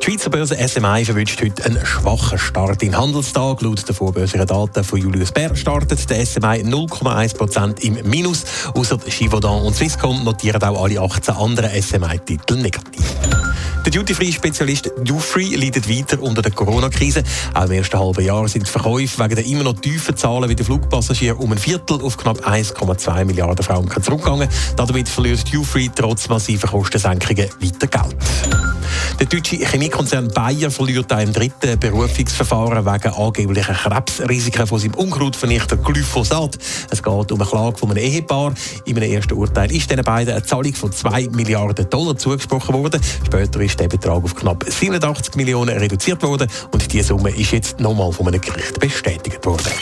Die Schweizer Börse SMI verwünscht heute einen schwachen Start in den Handelstag. Laut der vorbörslichen Daten von Julius Baer startet der SMI 0,1% im Minus. Außer Givaudan und Swisscom notieren auch alle 18 anderen SMI-Titel negativ. Der Duty-Free-Spezialist Dufree leidet weiter unter der Corona-Krise. Auch im ersten halben Jahr sind die Verkäufe wegen der immer noch tiefen Zahlen wie der Flugpassagier um ein Viertel auf knapp 1,2 Milliarden Franken zurückgegangen. Damit verliert Dufree trotz massiver Kostensenkungen weiter Geld. Der deutsche Chemiekonzern Bayer verliert ein dritten Berufungsverfahren wegen angeblicher Krebsrisiken von seinem Unkrautvernichter Glyphosat. Es geht um eine Klage von einem Ehepaar. In einem ersten Urteil ist den beiden eine Zahlung von 2 Milliarden Dollar zugesprochen worden. Später ist der Betrag auf knapp 87 Millionen reduziert worden und diese Summe ist jetzt nochmal von einem Gericht bestätigt worden.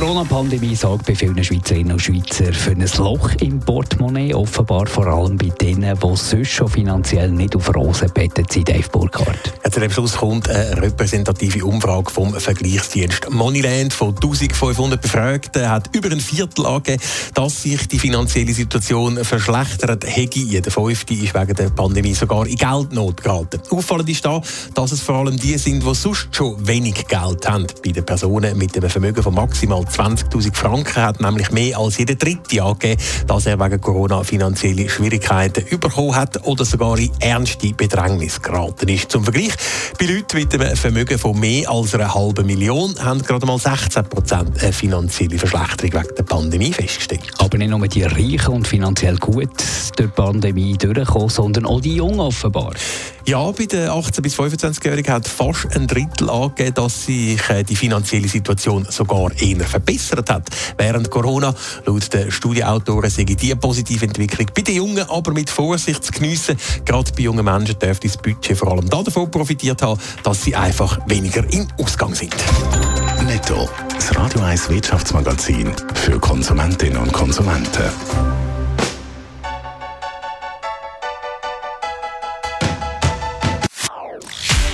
Die Corona-Pandemie sorgt bei vielen Schweizerinnen und Schweizern für ein Loch im Portemonnaie, offenbar vor allem bei denen, die sonst schon finanziell nicht auf Rosen bettet sind, Dave Burkhardt. Zu dem Schluss kommt eine repräsentative Umfrage vom Vergleichsdienst Moneyland von 1500 Befragten hat über ein Viertel angegeben, dass sich die finanzielle Situation verschlechtert hätte. Jeder Fünfte ist wegen der Pandemie sogar in Geldnot geraten. Auffallend ist da, dass es vor allem die sind, die sonst schon wenig Geld haben. Bei den Personen mit einem Vermögen von maximal 20.000 Franken hat nämlich mehr als jeder Dritte angegeben, dass er wegen Corona finanzielle Schwierigkeiten bekommen hat oder sogar in ernste Bedrängnis geraten ist. Zum Vergleich, bei Leuten mit einem Vermögen von mehr als einer halben Million haben gerade mal 16 Prozent eine finanzielle Verschlechterung wegen der Pandemie festgestellt. Aber nicht nur die Reichen und finanziell gut durch die Pandemie durchkommen, sondern auch die Jungen offenbar. Ja, bei den 18- bis 25-Jährigen hat fast ein Drittel angegeben, dass sich äh, die finanzielle Situation sogar eher verbessert hat während Corona. Laut den Studienautoren sei die positive Entwicklung bei den Jungen aber mit Vorsicht zu geniessen. Gerade bei jungen Menschen dürfte das Budget vor allem davon profitiert haben, dass sie einfach weniger im Ausgang sind. Netto. Das Radio 1 Wirtschaftsmagazin für Konsumentinnen und Konsumenten.